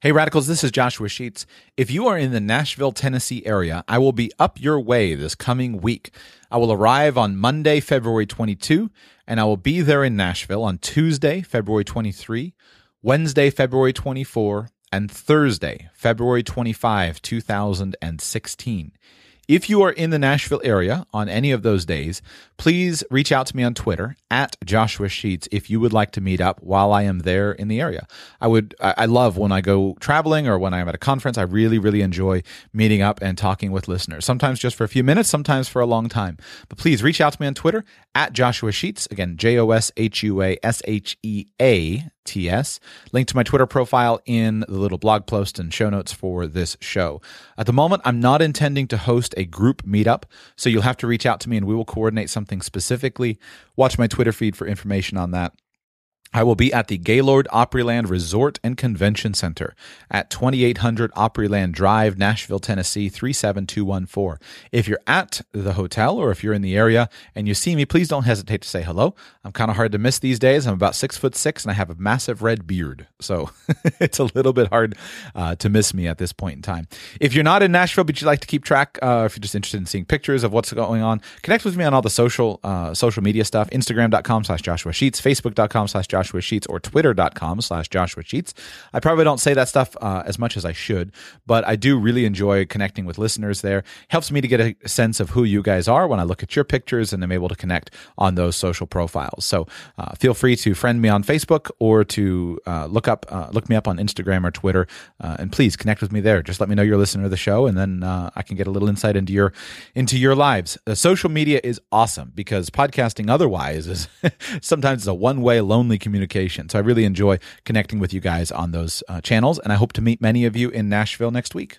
Hey Radicals, this is Joshua Sheets. If you are in the Nashville, Tennessee area, I will be up your way this coming week. I will arrive on Monday, February 22, and I will be there in Nashville on Tuesday, February 23, Wednesday, February 24, and Thursday, February 25, 2016. If you are in the Nashville area on any of those days, please reach out to me on Twitter at Joshua Sheets if you would like to meet up while I am there in the area. I would, I love when I go traveling or when I'm at a conference. I really, really enjoy meeting up and talking with listeners. Sometimes just for a few minutes, sometimes for a long time. But please reach out to me on Twitter at Joshua Sheets. Again, J O S H U A S H E A TS. Link to my Twitter profile in the little blog post and show notes for this show. At the moment, I'm not intending to host a group meetup, so you'll have to reach out to me and we will coordinate something specifically. Watch my Twitter feed for information on that. I will be at the Gaylord Opryland Resort and Convention Center at 2800 Opryland Drive, Nashville, Tennessee 37214. If you're at the hotel or if you're in the area and you see me, please don't hesitate to say hello. I'm kind of hard to miss these days. I'm about six foot six and I have a massive red beard, so it's a little bit hard uh, to miss me at this point in time. If you're not in Nashville but you'd like to keep track, uh, if you're just interested in seeing pictures of what's going on, connect with me on all the social uh, social media stuff: Instagram.com/slash Joshua Sheets, Facebook.com/slash Joshua Sheets or twitter.com slash Joshua Sheets. I probably don't say that stuff uh, as much as I should, but I do really enjoy connecting with listeners there. Helps me to get a sense of who you guys are when I look at your pictures and I'm able to connect on those social profiles. So uh, feel free to friend me on Facebook or to uh, look up uh, look me up on Instagram or Twitter, uh, and please connect with me there. Just let me know you're a listener to the show, and then uh, I can get a little insight into your into your lives. social media is awesome because podcasting otherwise is sometimes it's a one way lonely communication. So I really enjoy connecting with you guys on those uh, channels, and I hope to meet many of you in Nashville next week.